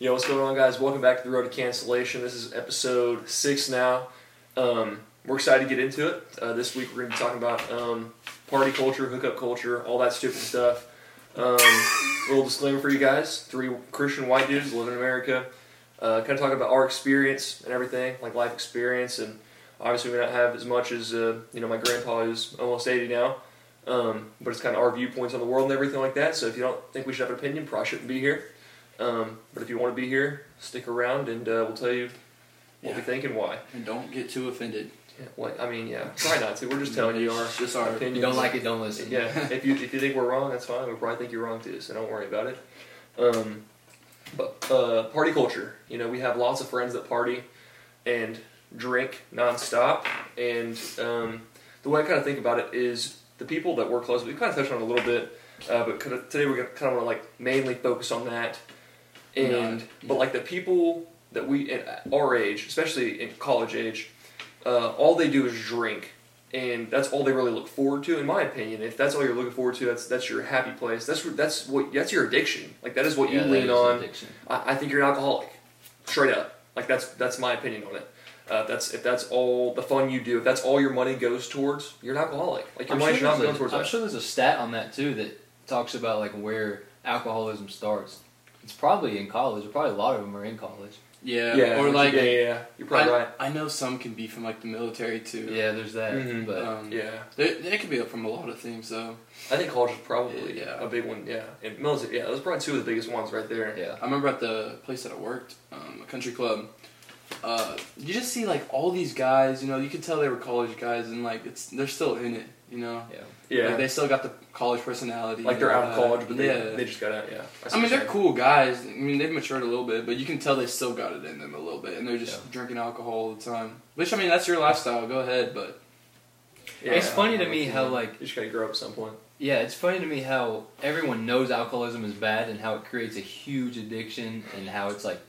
Yo, what's going on, guys? Welcome back to the Road to Cancellation. This is episode six now. Um, we're excited to get into it. Uh, this week we're going to be talking about um, party culture, hookup culture, all that stupid stuff. Um, little disclaimer for you guys: three Christian white dudes live in America. Uh, kind of talking about our experience and everything, like life experience, and obviously we don't have as much as uh, you know my grandpa who's almost eighty now. Um, but it's kind of our viewpoints on the world and everything like that. So if you don't think we should have an opinion, probably shouldn't be here. Um, but if you want to be here, stick around and uh, we'll tell you what we Yeah. think and why. And don't get too offended. Yeah, what I mean, yeah, try not to. We're just telling you our Just our opinions. If you don't like it, don't listen. Yeah, if you if you think we're wrong, that's fine. We probably think you're wrong too, so don't worry about it. Um, but uh, party culture, you know, we have lots of friends that party and drink nonstop, and um, the way I kind of think about it is the people that we're close. with, We kind of touched on it a little bit, uh, but kinda, today we're gonna kind of want to like mainly focus on that, and but like the people that we at our age, especially in college age, uh, all they do is drink and that's all they really look forward to, in my opinion. If that's all you're looking forward to, that's that's your happy place. That's that's what that's your addiction. Like that is what Yeah, you lean on. I, I think you're an alcoholic, straight up. Like that's that's my opinion on it. Uh, that's if that's all the fun you do, if that's all your money goes towards, you're an alcoholic. Like your I'm money sure, not there's go a, towards I'm that. sure there's a stat on that too that talks about like where alcoholism starts. It's probably in college. Or probably a lot of them are in college. Yeah. yeah, or like yeah, yeah, yeah. You're probably I, right. I know some can be from like the military too. Yeah, there's that. Mhm. But Um, Yeah, They, they could be from a lot of things though. I think college is probably Yeah. a big one. Yeah, and military. Yeah, those are probably two of the biggest ones right there. yeah, I remember at the place that I worked, um, a country club. Uh, you just see like all these guys. You know, you could tell they were college guys, and like it's they're still in it. You know. yeah. Yeah, Like, they still got the college personality. like they're out of uh, college, but they, yeah. they just got out. Yeah, see I mean, they're cool guys. I mean, they've matured a little bit, but you can tell they still got it in them a little bit, and they're just Yeah. drinking alcohol all the time. Which I mean, that's your lifestyle. Go ahead, but Yeah. It's funny to me how like You just gotta grow up at some point. yeah, it's funny to me how everyone knows alcoholism is bad and how it creates a huge addiction and how it's like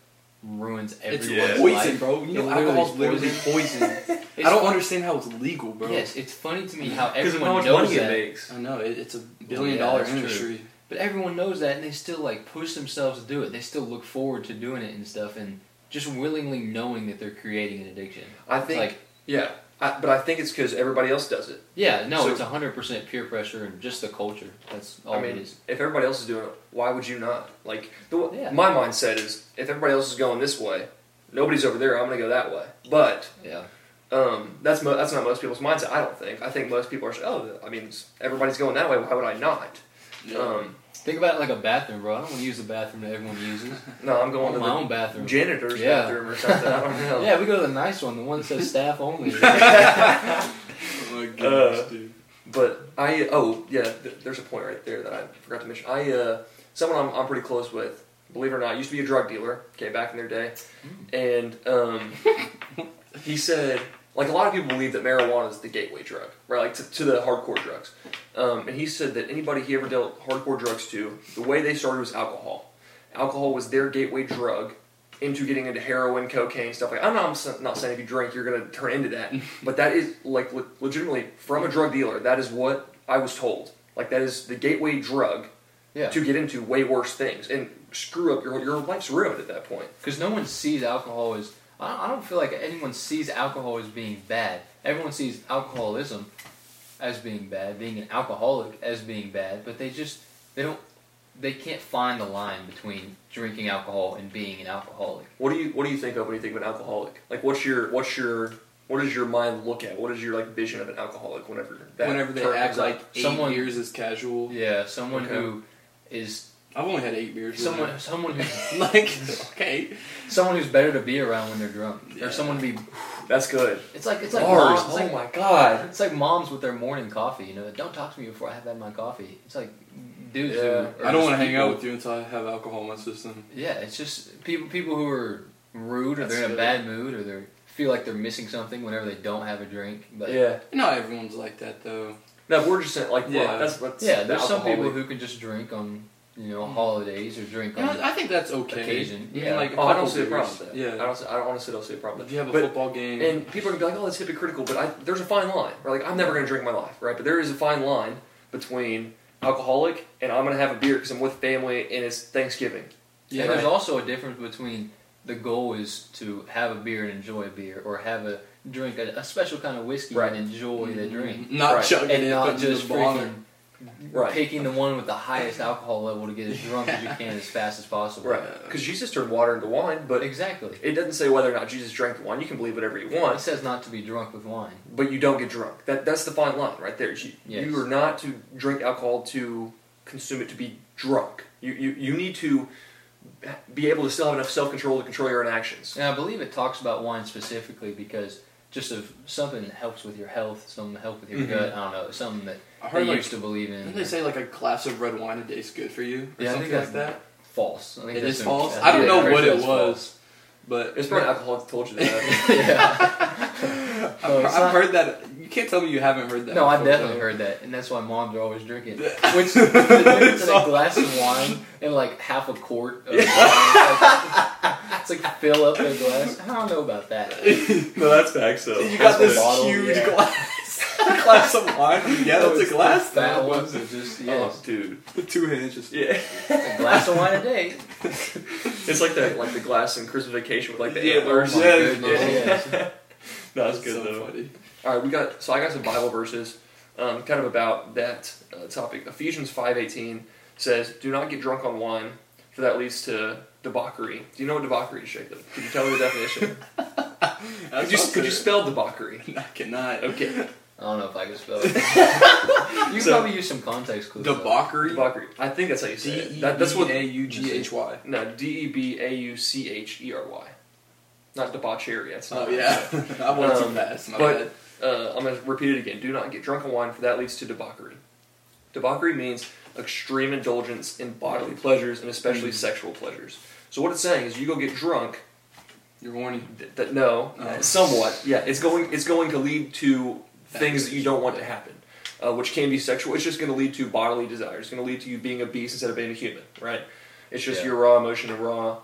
ruins it's everyone's Yeah. poison, life. bro. You know, alcohol's is literally poison. poison. I don't understand how it's legal, bro. Yes, it's funny to me how everyone how knows money that. it makes. I know it, it's a billion Yeah, dollar that's true. industry. But everyone knows that, and they still like push themselves to do it. They still look forward to doing it and stuff, and just willingly knowing that they're creating an addiction. I It's think, like, yeah, I, but I think it's because everybody else does it. yeah, no, So- it's hundred percent peer pressure and just the culture. That's all I mean, is. if everybody else is doing it, why would you not? Like, the, Yeah. my mindset is, if everybody else is going this way, nobody's over there. I'm gonna go that way. But Yeah, um, that's mo- that's not most people's mindset. I don't think. I think most people are. Oh, I mean, everybody's going that way. Why would I not? Um, think about it like a bathroom, bro. I don't want to use the bathroom that everyone uses. no, I'm going to my the own bathroom. janitor's Yeah. bathroom or something. I don't know. Yeah, we go to the nice one, the one that says staff only. Oh my goodness, Uh, dude. But I oh yeah, th- there's a point right there that I forgot to mention. I uh, someone I'm, I'm pretty close with, believe it or not, used to be a drug dealer. Okay, back in their day, and um, he said like a lot of people believe that marijuana is the gateway drug, right? Like to, to the hardcore drugs. Um, and he said that anybody he ever dealt hardcore drugs to, the way they started was alcohol. Alcohol was their gateway drug into getting into heroin, cocaine, stuff like. I'm not, I'm not saying if you drink you're gonna turn into that, but that is like le- legitimately from a drug dealer. That is what I was told. Like that is the gateway drug yeah, to get into way worse things and screw up your your life's ruined at that point. because no one sees alcohol as. I don't, I don't feel like anyone sees alcohol as being bad. Everyone sees alcoholism as being bad, being an alcoholic as being bad, but they just they don't they can't find the line between drinking alcohol and being an alcoholic. What do you What do you think of when you think of an alcoholic? Like, what's your What's your what does your mind look at? What is your like vision of an alcoholic whenever that Whenever they act like eight Someone- beers is casual. Yeah, someone Okay. who is I've only had eight beers. someone someone who like okay. someone who's better to be around when they're drunk, Yeah. or someone to be. that's good. It's like it's like Bars. moms. Oh like, my god. It's like moms with their morning coffee. You know, don't talk to me before I have had my coffee. It's like dudes who. Yeah. are I don't want to hang out with you until I have alcohol in my system. Yeah, it's just people people who are rude or That's they're in a good. bad mood or they feel like they're missing something whenever they don't have a drink. But Yeah. Not everyone's like that though. No, we're just like Yeah. yeah. That's what's yeah, the there's some people who can just drink on you know holidays or drink You know, on. I think that's okay. Occasion. I mean, Yeah. like Oh, I don't see a problem with that. Yeah. I don't. See, I don't honestly don't see a problem. If you have a But- football game, And people are gonna be like, "Oh, that's hypocritical," but I, there's a fine line. Right? Like, I'm never gonna drink in my life, right? But there is a fine line between alcoholic and I'm gonna have a beer because I'm with family and it's Thanksgiving. Yeah, and there's also a difference between the goal is to have a beer and enjoy a beer, or have a drink a, a special kind of whiskey Right. and enjoy the mm-hmm. drink, Not Right. chugging and it, not putting just the bottle. freaking Right. picking the one with the highest alcohol level to get as drunk as you can as fast as possible. Right. Because Jesus turned water into wine, but Exactly. it doesn't say whether or not Jesus drank the wine. You can believe whatever you want. It says not to be drunk with wine. but you don't get drunk. That that's the fine line right there. You, Yes. you are not to drink alcohol to consume it to be drunk. You you, you need to be able to still have enough self control to control your own actions. And I believe it talks about wine specifically because just of something that helps with your health, something that helps with your Mhm. gut. I don't know, something that I they heard like, used to believe in. didn't they say like a glass of red wine a day is good for you, or Yeah, I something think like that? false. I think It that's false. yeah, I don't know what it it's was, but It's probably alcohol that told you that. yeah. I've, No, I've oh, not- heard that. You can't tell me you haven't heard that. No, I've definitely though. heard that, and that's why moms are always drinking. Which the difference in a glass of wine and like half a quart of wine, it's like, it's like fill up a glass. I don't know about that. no, that's facts though. You got That's this bottle, huge yeah. glass, glass of wine. Yeah, that's a glass. Fat though. ones are just Oh, yes, dude. The two hands just. Yeah. a glass of wine a day. It's like the like the glass in Christmas Vacation with like the Yeah, antlers. oh my Yes, goodness, yeah. yes. no, that's That's good so though. funny. All right, we got so I got some Bible verses, um, kind of about that uh, topic. Ephesians five eighteen says, "Do not get drunk on wine, for that leads to debauchery." Do you know what debauchery is, Jacob? Could you tell me the definition? could you could you spell debauchery? I cannot. Okay, I don't know if I can spell it. you So- probably use some context clues. though. Debauchery. debauchery. I think that's how you D say e it. That, that's what. a u g h y. No, D e b a u c h e r y, not debauchery. That's not Oh yeah, I went um, too fast. but uh, I'm going to repeat it again. Do not get drunk on wine, for that leads to debauchery. Debauchery means extreme indulgence in bodily pleasures and especially Mm. sexual pleasures. So what it's saying is, you go get drunk. You're horny. Th- that no, Oh. somewhat. Yeah, it's going. It's going to lead to things that you don't want to happen, uh, which can be sexual. It's just going to lead to bodily desires. It's going to lead to you being a beast instead of being a human. Right? It's just Yeah. your raw emotion and raw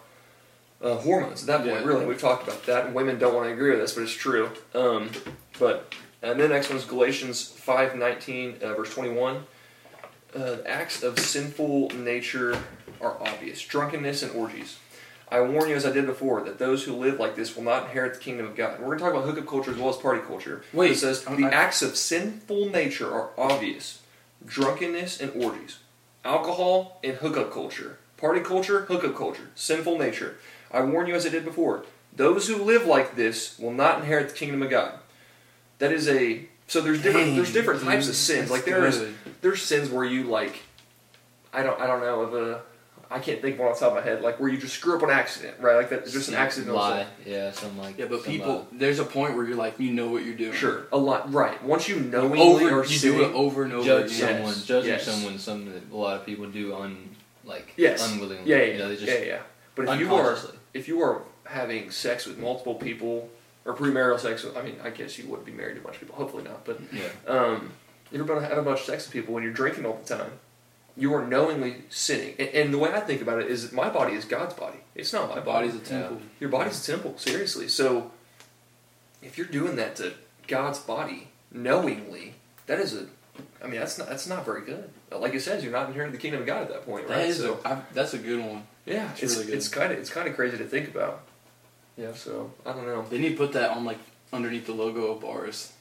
uh, hormones at that point. Yeah. Really, we've talked about that, and women don't want to agree with this, but it's true. Um, but and then next one is Galatians five nineteen uh, verse twenty one. Uh, acts of sinful nature are obvious: drunkenness and orgies. I warn you, as I did before, that those who live like this will not inherit the kingdom of God. We're going to talk about hookup culture as well as party culture. Wait, it says I'm the not- acts of sinful nature are obvious: drunkenness and orgies, alcohol and hookup culture, party culture, hookup culture, sinful nature. I warn you, as I did before, those who live like this will not inherit the kingdom of God. That is a so there's different Dang, there's different dude, types of sins. Like there is there's sins where you like I don't I don't know of a I can't think of one off the top of my head like where you just screw up on accident right like that's just an accidental sin. lie. Yeah, something like Yeah, but some, people, there's a point where you're like, you know what you're doing. Sure, a lot right. Once you knowingly Over, are you do it over and uh, over. judge again. someone, Yes, judging yes. someone, something that a lot of people do un like Yes. unwillingly. yeah, yeah, you know, they just yeah, yeah. But if you are if you are having sex with multiple people or premarital sex, with, I mean, I guess you wouldn't be married to a bunch of people. Hopefully not. But yeah. um, you're about to have a bunch of sex with people when you're drinking all the time. You are knowingly sinning. And, and the way I think about it is that my body is God's body. It's not my My body. body's a temple. Your body's a temple, seriously. So if you're doing that to God's body knowingly, that is a I mean that's not that's not very good. Like it says, you're not inheriting the kingdom of God at that point, right? That is so a, I, that's a good one. yeah, it's it's really good. it's kind of it's kind of crazy to think about. Yeah. So I don't know. They need to put that on like underneath the logo of bars.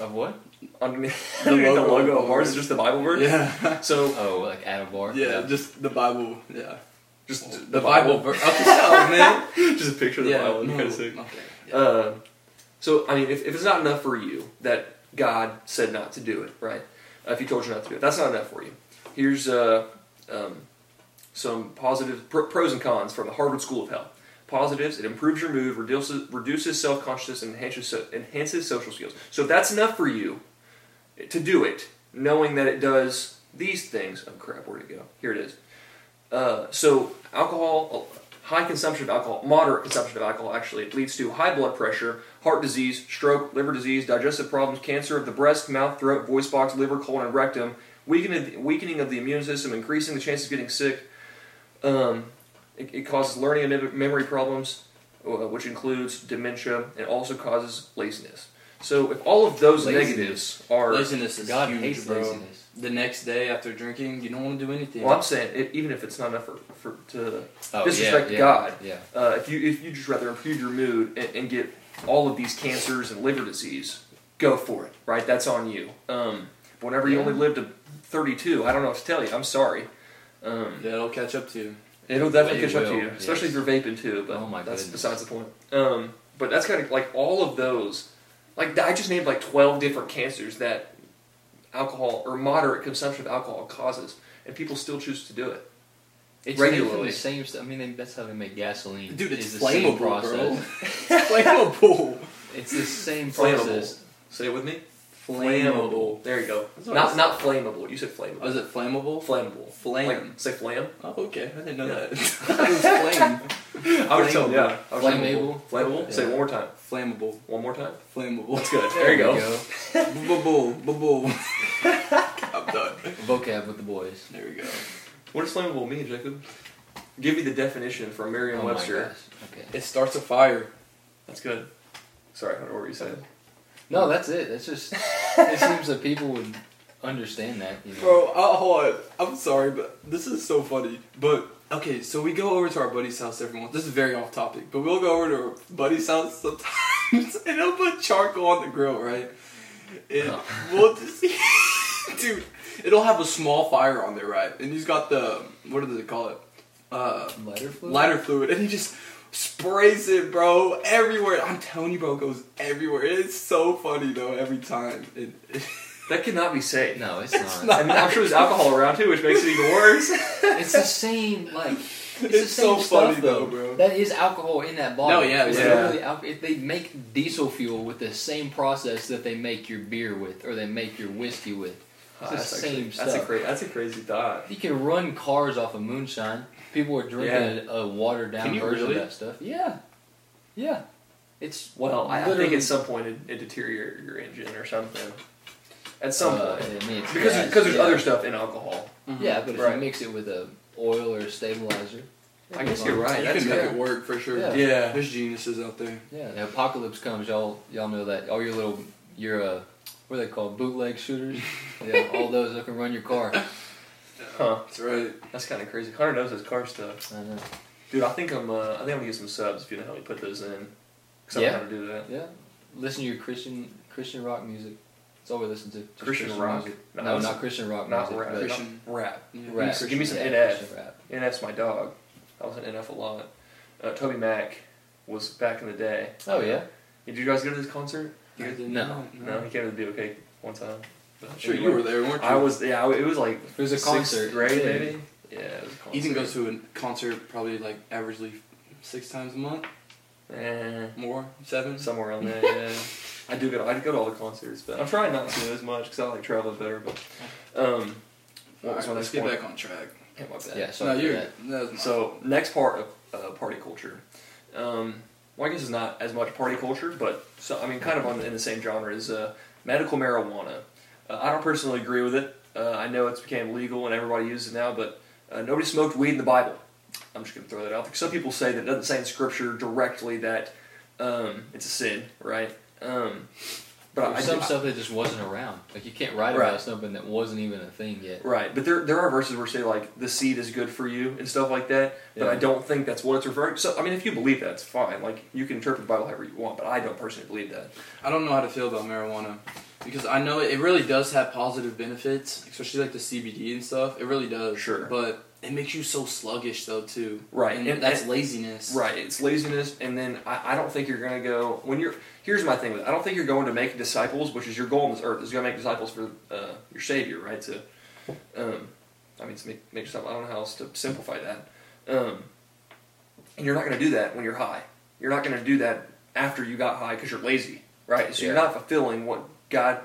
Of what? Underneath The the logo, logo of ours is just the Bible verse. Yeah. So Oh, like at a bar. yeah, just the Bible. Yeah. just The, Bible. verse. Okay, oh, man. just a picture of the yeah. Bible. no, kind of sick. okay. Yeah. Uh, so I mean, if, if it's not enough for you that God said not to do it, right? Uh, if He told you not to do it, that's not enough for you. Here's uh, um, some positive pr- pros and cons from the Harvard School of Health. Positives: it improves your mood, reduces reduces self consciousness, and enhances enhances social skills. So if that's enough for you to do it, knowing that it does these things. Oh crap, where'd it go? Here it is. Uh, so alcohol, high consumption of alcohol, moderate consumption of alcohol actually, it leads to high blood pressure, heart disease, stroke, liver disease, digestive problems, cancer of the breast, mouth, throat, voice box, liver, colon, and rectum, weakening, weakening of the immune system, increasing the chances of getting sick. Um, it, it causes learning and memory problems, uh, which includes dementia, and also causes laziness. So if all of those Laziness. negatives are, Laziness is God huge, hates bro. laziness. The next day after drinking, you don't want to do anything. well, I'm saying it, even if it's not enough for, for to Oh, Disrespect yeah, God. Yeah. uh, if you if you just rather improve your mood and, and get all of these cancers and liver disease, go for it. Right, that's on you. Um, but whenever you only live to 32, I don't know what to tell you. I'm sorry. Um, yeah, it'll catch up to you. It'll definitely catch up to you, especially yes. if you're vaping too. But Oh my that's goodness. besides the point. Um, but that's kind of like all of those. Like I just named like twelve different cancers that alcohol or moderate consumption of alcohol causes, and people still choose to do it. It's Regularly. the same. I mean, they, that's how they make gasoline. Dude, it's It's the same flammable, bro. process. flammable. It's the same Flammable. process. Say it with me. Flammable. There you go. Not not flammable. You said flammable. Oh, is it flammable? flammable? Flame. Like say flam. Oh, okay. I didn't know Yeah. that. it was flame. I was telling Flammable. yeah. I was Flammable. Flammable. Say it Yeah. one more time. Flammable. One more time. Flammable. That's good. There, you go. Boo boo boo. I'm done. Vocab with the boys. There we go. What does flammable mean, Jacob? Give me the definition from Oh Merriam-Webster. gosh. Okay. It starts a fire. That's good. Sorry, I don't know what you said. No, that's it. That's just. it seems that people would understand that. You know? Bro, uh, hold on. I'm sorry, but this is so funny. But okay, so we go over to our buddy's house every month. This is very off topic, but we'll go over to our buddy's house sometimes, and he'll put charcoal on the grill, right? And Oh. we'll just, dude, it'll have a small fire on there, right? And he's got the what do they call it? Uh, Lighter fluid. lighter fluid, and he just sprays it, bro, everywhere. I'm telling you, bro, it goes everywhere. It's so funny though every time. It, That cannot be safe. No, it's, It's not. not. I mean, I'm sure there's alcohol around too, which makes it even worse. It's the same. Like it's, It's so stuff funny, though. though, bro. That is alcohol in that bottle. No, yeah, it's yeah. they make diesel fuel with the same process that they make your beer with, or they make your whiskey with. Ah, it's the that's same actually, that's a stuff. cra- that's a crazy thought. You can run cars off of moonshine. People are drinking a, a watered down version really? of that stuff. Yeah, yeah. It's Well, I, I literally- think at some point it, it deteriorates your engine or something. At some uh, point, I mean, because gas, because there's yeah. other stuff in alcohol. Yeah, but if Right. you mix it with a oil or a stabilizer, I guess you're right. You That's can make it work for sure. Yeah. Yeah. There's geniuses out there. Yeah, the apocalypse comes, y'all. Y'all know that all your little your uh, what are they called? Bootleg shooters. yeah, all those that can run your car. Huh. That's right. That's kind of crazy. Hunter knows his car stuff. I know. Dude, I think I'm. Uh, I think I'm gonna get some subs if you know how we put those in. Cause I Yeah. know how to do that. Yeah, listen to your Christian Christian rock music. That's all we listen to. Just Christian rock? Music. No, No, not Christian rock not music. rap. but Christian. Rap. Yeah. rap. Give me some yeah, NF. Christian rap. NF's my dog. I was in NF a lot. Uh, TobyMac was back in the day. Oh yeah. Did you guys go to this concert? I didn't No. No, he came to the BOK one time. But I'm sure you were there, weren't you? I was. Yeah, I- it was like It was a sixth concert. grade Yeah. maybe. Yeah, it was a concert. Ethan goes to a concert probably like averagely six times a month, Eh, more, seven. somewhere around there. Yeah, I do go. I go to all the concerts, but I'm trying not to as much because I like traveling better. But um, what All was right, my let's next get point? back on track. Yeah, my bad. Yeah. no, Sorry for you're. that. That was my So next part of uh, party culture. Um, well, I guess it's not as much party culture, but so I mean, kind of on in the same genre as uh, medical marijuana. Uh, I don't personally agree with it. Uh, I know it's became legal and everybody uses it now, but uh, nobody smoked weed in the Bible. I'm just going to throw that out there. Some people say that it doesn't say in Scripture directly that um, it's a sin, right? Um, but There's I, some do, stuff that just wasn't around. Like you can't write Right. about something that wasn't even a thing yet. Right, but there there are verses where say like the seed is good for you and stuff like that. But I don't think that's what it's referring. So I mean, if you believe that, it's fine. Like you can interpret the Bible however you want, but I don't personally believe that. I don't know how to feel about marijuana because I know it really does have positive benefits, especially like the CBD and stuff. It really does. Sure. But it makes you so sluggish though too. Right, And, and- that's and- laziness. Right, it's laziness, and then I, I don't think you're gonna go when you're. Here's my thing with it. I don't think you're going to make disciples, which is your goal on this earth, is going to make disciples for uh, your Savior, right? To, um, I mean, to make make disciples. I don't know how else to simplify that. Um, and you're not going to do that when you're high. You're not going to do that after you got high because you're lazy, right? So you're not fulfilling what God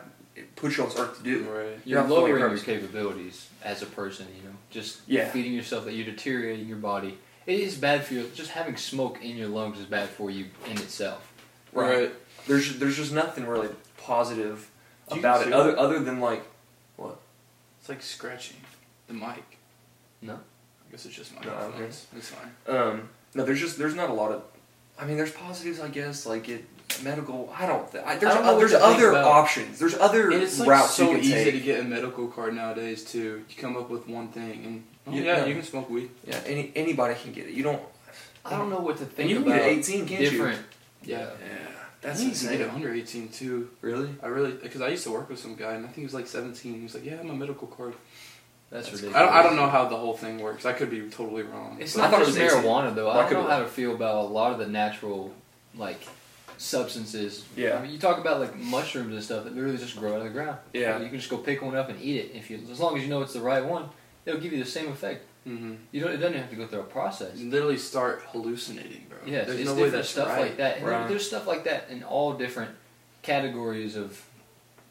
put you on this earth to do. Right. You're not fulfilling lowering your capabilities as a person. You know, just Yeah. feeding yourself that you're deteriorating your body. It is bad for you. Just having smoke in your lungs is bad for you in itself. Right. There's there's just nothing really positive Do about it other it? other than like what? It's like scratching the mic. No. I guess it's just my No, I don't. It's fine. Um, no, there's just there's not a lot of. I mean, there's positives, I guess. Like it, medical. I don't. Th- I, there's don't know there's other options. There's other And it's like routes so you can easy take. to get a medical card nowadays too. You come up with one thing, and oh, You- yeah, yeah. you can smoke weed. Yeah, any anybody can get it. You don't. I don't know what to think And you can about get 18, can't different. Yeah, Yeah. Yeah, that's that's you can get it insane. under eighteen too. Really? I really because I used to work with some guy, and I think he was like seventeen. He was like, "Yeah, I'm a medical card." That's That's- ridiculous. I don't, I don't know how the whole thing works. I could be totally wrong. It's But I not thought it just was marijuana though. I I don't know be how to feel about a lot of the natural, like, substances. Yeah. I mean, you talk about like mushrooms and stuff that literally just grow out of the ground. Yeah. You can just go pick one up and eat it if you, as long as you know it's the right one. It'll give you the same effect. hmm You don't. It doesn't have to go through a process. You literally start hallucinating, bro. Yeah. There's it's no different stuff right. like that. Right. There's stuff like that in all different categories of.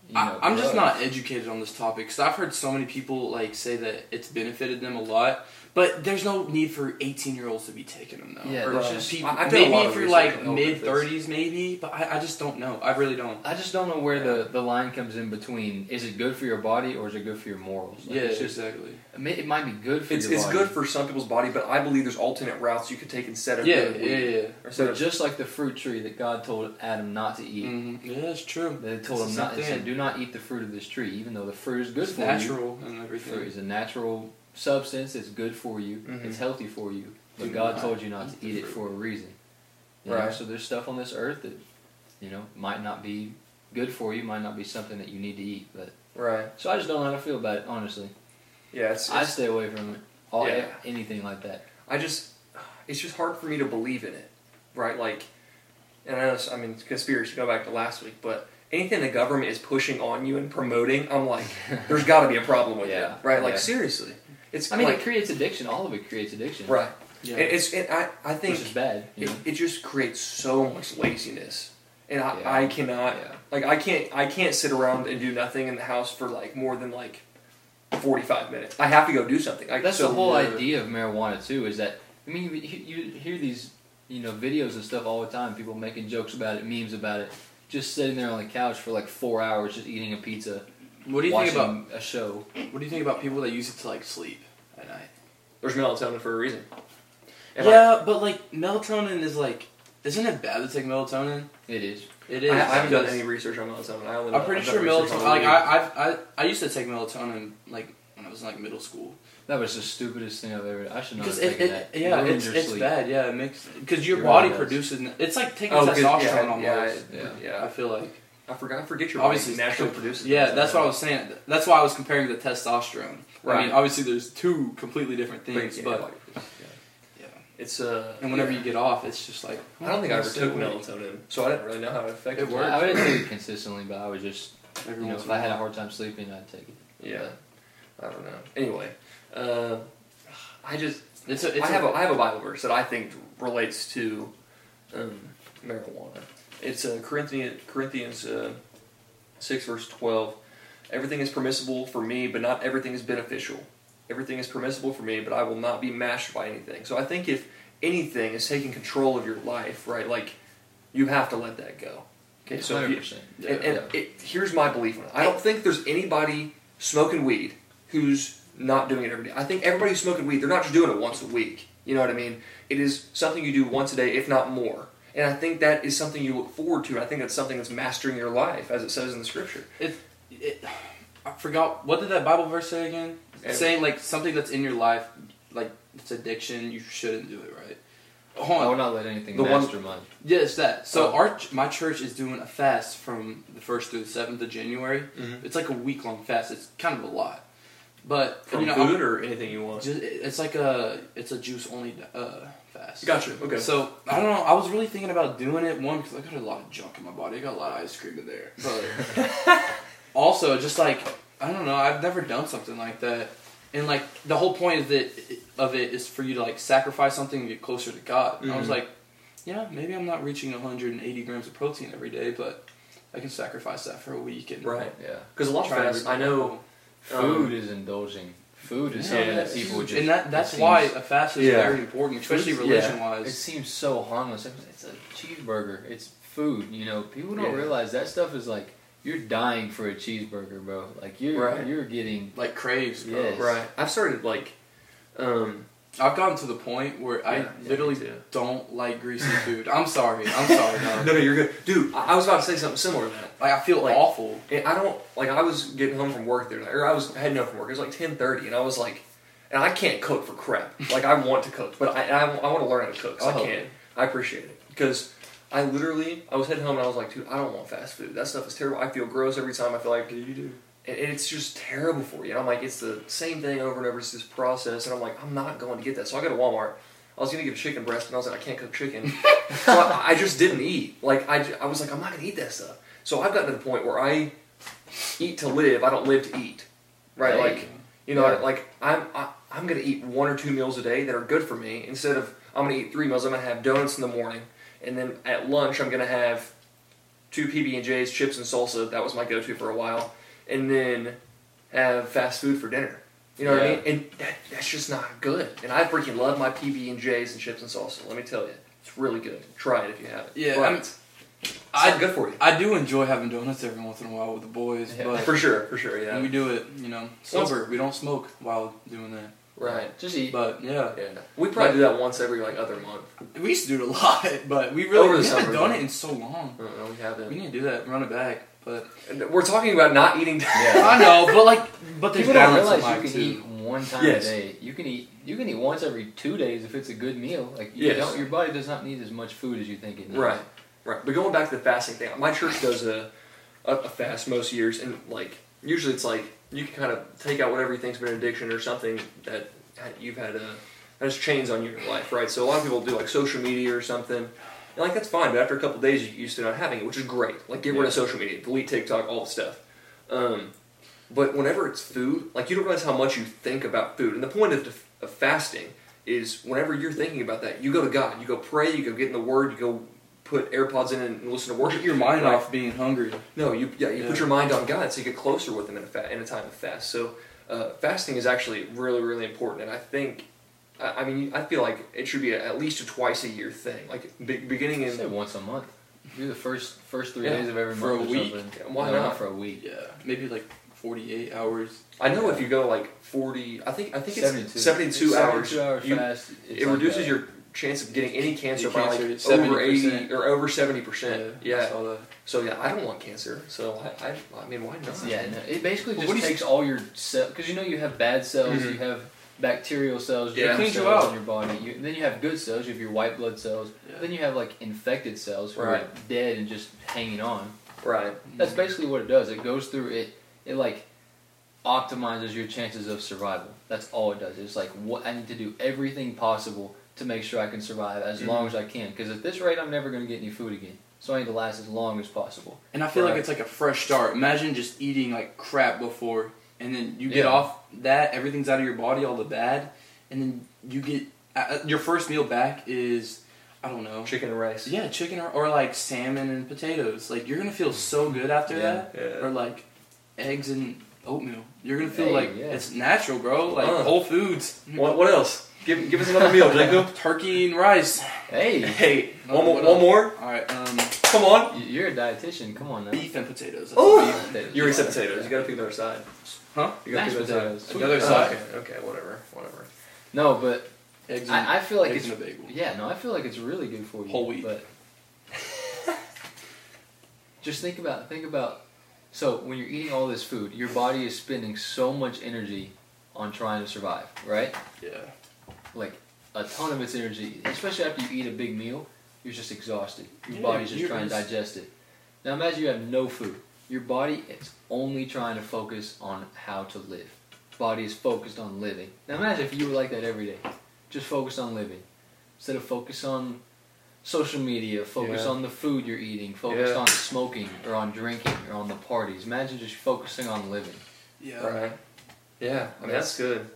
You know, I, I'm just not educated on this topic because I've heard so many people like say that it's benefited them a lot, but there's no need for 18 year olds to be taking them though. Yeah, or there's just people, I- I've done a maybe if you're like mid 30s, maybe, but I, I just don't know. I really don't. I just don't know where the, the line comes in between is it good for your body or is it good for your morals? Like, yeah, it's just exactly. it, may, it might be good for It's your it's body. good for some people's body, but I believe there's alternate routes you could take instead of Yeah, yeah, yeah. Or of just like the fruit tree that God told Adam not to eat, hmm Yeah, that's true. they told It's him not. They said, "Do not eat the fruit of this tree, even though the fruit is good It's for natural and everything. Fruit is a natural substance. It's good for you. Mhm. It's healthy for you. But God told you not to eat it for a reason. You know, Right. So there's stuff on this earth that, you know, might not be good for you. Might not be something that you need to eat. But right. so I just don't know how to feel about it. Honestly, Yeah, it's, I stay away from it. All Yeah. anything like that. I just it's just hard for me to believe in it, right? Like, and I know I mean conspiracy. Go back to last week, but anything the government is pushing on you and promoting, I'm like, there's got to be a problem with Yeah, it, right? Like yeah. seriously, it's I mean, like it creates addiction. All of it creates addiction. right. Yeah. It, it's it, I I Which think is bad. It, it just creates so much laziness, and I, Yeah. I cannot yeah. like I can't I can't sit around and do nothing in the house for like more than like 45 minutes. I have to go do something. I, That's so, the whole uh, idea of marijuana too. Is that I mean, you, you hear these you know videos and stuff all the time. People making jokes about it, memes about it. Just sitting there on the couch for like four hours, just eating a pizza, what do you think about a show. what do you think about people that use it to like sleep at night? There's melatonin for a reason. And I- yeah, but like melatonin is like, isn't it bad to take melatonin? It is. It is. I, I haven't done any research on melatonin. I I'm pretty I've sure melatonin. Like. I, I've, I, I used to take melatonin like when I was in like middle school That was the stupidest thing I've ever. I should not have taken it that. yeah ruined it's it's sleep. bad yeah it makes because your It body does. produces it's like taking Oh, testosterone yeah, almost. yeah, Yeah. yeah. I feel like I forgot. I forget your obviously body naturally produces. Yeah, melatonin. that's what I was saying. That's why I was comparing the testosterone. Right. I mean, obviously there's two completely different But, things, yeah, but like, yeah. yeah. It's uh. And whenever yeah. you get off, it's just like I don't think I ever took melatonin, so I didn't really know how it affected It me. works. I wouldn't take it consistently, but I would just Every you know if in a I had a hard time sleeping, I'd take it. Yeah, I don't know. Anyway, uh, I just It's a, it's I have a, a I have a Bible verse that I think relates to um, marijuana. It's uh, Corinthians Corinthians uh, six verse twelve. Everything is permissible for me, but not everything is beneficial. Everything is permissible for me, but I will not be mastered by anything. So I think if anything is taking control of your life, right, like you have to let that go. Okay, so you, 100%. Yeah. and, and it, here's my belief on it. I don't think there's anybody smoking weed who's not doing it every day. I think everybody who's smoking weed, they're not just doing it once a week. You know what I mean? It is something you do once a day, if not more. And I think that is something you look forward to. I think that's something that's mastering your life, as it says in the scripture. it, I forgot what did that Bible verse say again? Yeah. Saying like something that's in your life, like it's addiction, you shouldn't do it, right? Hold I on. would not let anything The one- master mine. Yeah, that. So Oh. our my church is doing a fast from the first through the seventh of January. Mhm. It's like a week long fast. It's kind of a lot, but From you know, food or anything you want. Just, it's like a it's a juice only uh, fast. Gotcha. Okay. So I don't know. I was really thinking about doing it. One because I got a lot of junk in my body. I got a lot of ice cream in there. But also, just like I don't know. I've never done something like that. And like the whole point of it of it is for you to like sacrifice something and get closer to God. And I was Mhm. like, yeah, maybe I'm not reaching 180 grams of protein every day, but I can sacrifice that for a week and Right. Yeah. Because a lot of fasts, I know. Food Um, is indulging. Food is Yeah, something that that's people just. and that that's why seems- a fast is Yeah. very important, especially religion It wise. It seems so harmless. It's a cheeseburger. It's food. You know, people don't Yeah. realize that stuff is like you're dying for a cheeseburger, bro. Like you're Right. you're getting Like craves, bro. Yes. Right. I've started like, um, I've gotten to the point where I Yeah, yeah, literally me don't like greasy food. I'm sorry. I'm sorry. No, No. no, you're good, dude. I, I was about to say something similar to that. Like I feel Like- awful. And I don't like. I was getting home from work there, or I was heading home from work. It was like ten thirty, and I was like, and I can't cook for crap. Like I want to cook, but I I, I want to learn how to cook. So Oh. I can. I appreciate it because I literally I was heading home and I was like, dude, I don't want fast food. That stuff is terrible. I feel gross every time. I feel like Do you do. and and it's just terrible for you. And I'm like, it's the same thing over and over. It's this process, and I'm like, I'm not going to get that. So I go to Walmart. I was gonna get a chicken breast, and I was like, I can't cook chicken, so I, I just didn't eat. Like I, I was like, I'm not gonna eat that stuff. So I've gotten to the point where I eat to live. I don't live to eat. Right? Hey. Like you know, Yeah. like I'm I, I'm gonna eat one or two meals a day that are good for me instead of I'm gonna eat three meals. I'm gonna have donuts in the morning, and then at lunch I'm gonna have two PB and J's, chips and salsa. That was my go-to for a while, and then have fast food for dinner. You know what I mean? And that, that's just not good. And I freaking love my PB and J's and chips and salsa. Let me tell you, it's really good. Try it if you haven't. Yeah, but I'm- it's I- not good for you. I do enjoy having donuts every once in a while with the boys, Yeah. but For sure, for sure, yeah. we do it, you know, sober. We don't smoke while doing that. Right. Just eat. But yeah, Yeah. We probably do that once every like other month. we used to do it a lot, but we really Over we haven't summer, done yeah. it in so long. Mm, I don't know, we haven't. We need to do that, run it back. But And We're talking about not eating. Yeah. I know, but like, but there's People don't balance in realize life you can too. eat one time Yes. a day. You can eat. You can eat once every two days if it's a good meal. Like you Yes. don't, your body does not need as much food as you think it needs. Right, right. But going back to the fasting thing, my church does a, a, a fast most years, and like usually it's like you can kind of take out whatever you think's been an addiction or something that you've had a that has chains on your life, right? So a lot of people do like social media or something, and like that's fine. But after a couple of days, you used to not having it, which is great. Like get rid of social media, delete TikTok, all the stuff. Um, but whenever it's food, like you don't realize how much you think about food. And the point of, of fasting is whenever you're thinking about that, you go to God, you go pray, you go get in the Word, you go put AirPods in and listen to worship. Get your mind Right. off being hungry. No, you yeah you Yeah. put your mind on God, so you get closer with Him in a fa- in a time of fast. So uh, fasting is actually really really important, and I think. I I mean, I feel like it should be a, at least a twice a year thing. Like be, beginning Say in once a month. Do the first first three Yeah, days of every for month a week. something. Yeah, why No, not? for a week? Yeah, maybe like 48 hours. I know if you go like forty, I think I think it's 72. 72 hours. 72 hour you- fast. it's it reduces that. your chance of getting any cancer Your by like is over 70%. eighty or over seventy percent. I Yeah. So yeah, I don't want cancer. So I, I, I mean, why not? Yeah, no, it basically Well, just what do you- takes all your cells because you know you have bad cells, Mhm. you have bacterial cells, Yeah. germ Cleans you cells out. in your body. You, then you have good cells, you have your white blood cells. Yeah. Then you have like infected cells who Right. are dead and just hanging on. Right. That's basically what it does. It goes through it. It like optimizes your chances of survival. That's all it does. It's like what I need to do everything possible to make sure I can survive as long as I can. Because at this rate, I'm never going to get any food again. So I need to last as long as possible. And I feel Right. like it's like a fresh start. Imagine just eating like crap before, and then you get Yeah. off that, everything's out of your body, all the bad, and then you get uh, your first meal back is, I don't know, Chicken and rice. yeah, chicken or, or like salmon and potatoes. Like you're gonna feel so good after Yeah. that, Yeah. or like eggs and oatmeal. You're gonna feel Hey, like yeah. it's natural, bro. Like Uh. Whole Foods. What, what else? Give, give us another meal, Jacob. Turkey and rice. Hey, Hey, one more. One more. All right, um, Come on. you're a dietitian. Come on now. beef and potatoes. Oh! what beef- Potatoes. You already said potatoes. You got to pick the other side. Huh? You got to Mashed pick the other potatoes. side. Sweet Another Oh, side. Okay. Okay. Whatever. Whatever. No, but Eggs and, I, I feel like eggs it's and a bagel. yeah. No, I feel like it's really good for you. Whole wheat. But just think about think about. So when you're eating all this food, your body is spending so much energy on trying to survive, right? Yeah. Like a ton of its energy, especially after you eat a big meal, you're just exhausted. Your Yeah, body's just trying to digest it. Now imagine you have no food. Your body is only trying to focus on how to live. Body is focused on living. Now imagine if you were like that every day, just focused on living, instead of focus on social media, focus Yeah. on the food you're eating, focus Yeah. on smoking or on drinking or on the parties. Imagine just focusing on living. Yeah. Right. Yeah. I mean, that's good.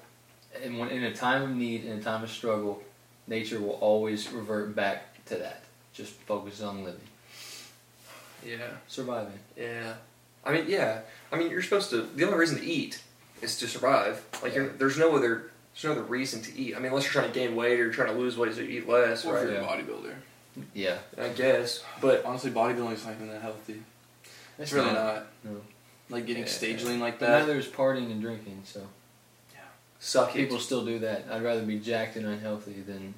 And when in a time of need, in a time of struggle, nature will always revert back to that. Just focus on living, Yeah. surviving. Yeah. I mean, yeah. I mean, you're supposed to. The only reason to eat is to survive. Like, you're, there's no other. There's no other reason to eat. I mean, unless you're trying to gain weight or you're trying to lose weight, so you eat less, Or if right? you're Yeah. a bodybuilder. Yeah, I guess. But Honestly, bodybuilding's not even that healthy. It's It's really not. not. No. Like getting Yeah. stage lean like that. neither is partying and drinking. So Suck it. People still do that. I'd rather be jacked and unhealthy than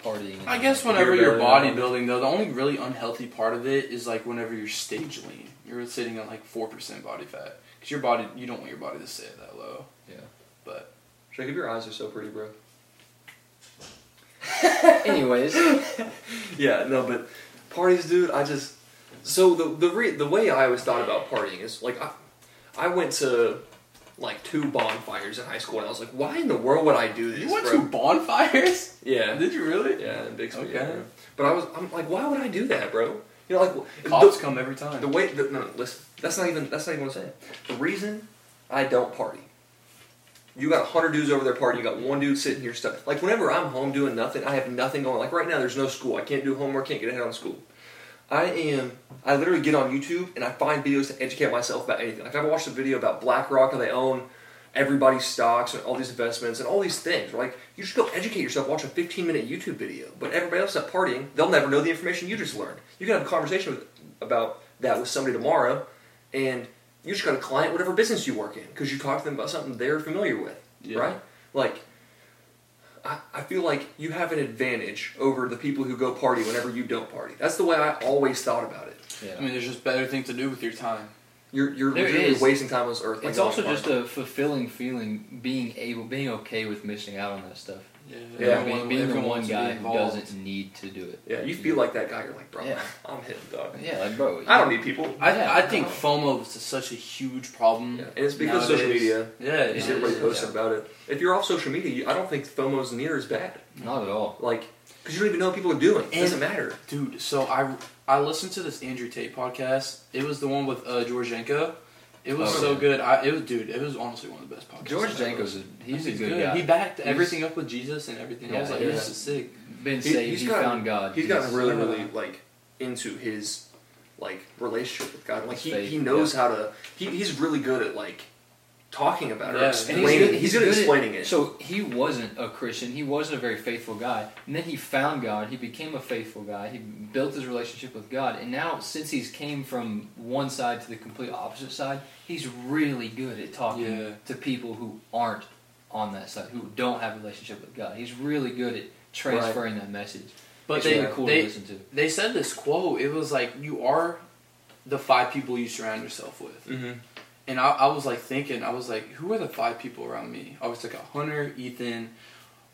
partying. I guess whenever you're bodybuilding, though, the only really unhealthy part of it is like whenever you're stage lean. You're sitting at like four percent body fat because your body, you don't want your body to stay that low. Yeah. But Jacob, your eyes are so pretty, bro. Anyways, Yeah, no, but parties, dude. I just so the the re, the way I always thought about partying is like I I went to like two bonfires in high school, and I was like, why in the world would I do this, you went bro? to bonfires? yeah, Did you really? yeah, in Bixby. Okay. yeah. But I was I'm like, why would I do that, bro? You know, like Cops the, come every time. the way the, no, listen, that's not even that's not even what I'm saying. The reason I don't party. You got a hundred dudes over there partying. You got one dude sitting here stuck. Like whenever I'm home doing nothing, I have nothing going. Like right now, there's no school. I can't do homework. Can't get ahead on school. I am. I literally get on YouTube and I find videos to educate myself about anything. Like I have watched a video about BlackRock and they own everybody's stocks and all these investments and all these things. Like you just go educate yourself. Watch a 15 minute YouTube video. But everybody else at partying, they'll never know the information you just learned. You can have a conversation with, about that with somebody tomorrow, and you just got a client, whatever business you work in, because you talk to them about something they're familiar with, Yeah. right? Like. I, I feel like you have an advantage over the people who go party whenever you don't party. That's the way I always thought about it. yeah. I mean, there's just better things to do with your time. You're you're There legitimately is. wasting time on this earth. by It's going also party. just a fulfilling feeling, being able, being okay with missing out on that stuff. Yeah. Yeah. being, Everyone- being the one wants to be guy who doesn't need to do it. yeah. You feel like that guy. You're like, bro, Yeah. I'm him, dog. Yeah, like bro. I don't need people. I, Yeah, I think no. FOMO is such a huge problem. Yeah, and it's because of social media. Yeah, You it see everybody is. posting about it. If you're off social media, you, I don't think FOMO's near as bad. Not at all. Like, because you don't even know what people are doing. It doesn't matter. Dude, so I I listened to this Andrew Tate podcast. It was the one with uh, George Janko. It was Oh, so yeah. good. I it was dude. It was honestly one of the best podcasts. George I've Janko's a, listened. he's a He's good, guy. He backed He's- everything up with Jesus and everything. I was like, yeah. this is sick. Been He- saved. he's he gotten- found God. He's gotten really, really like into his like relationship with God. Like he, he knows how to. He, he's really good at like talking about it. Or Yeah. explaining. And He's, he's good, he's at good at- explaining it. So he wasn't a Christian. He wasn't a very faithful guy. And then he found God. He became a faithful guy. He built his relationship with God. And now, since he's came from one side to the complete opposite side, he's really good at talking Yeah. to people who aren't on that side, who don't have a relationship with God. He's really good at transferring that message. But it's they really cool they to listen to. they said this quote. It was like you are the five people you surround yourself with. mm-hmm. And I, I was like thinking, I was like, who are the five people around me? I was like, a Hunter, Ethan,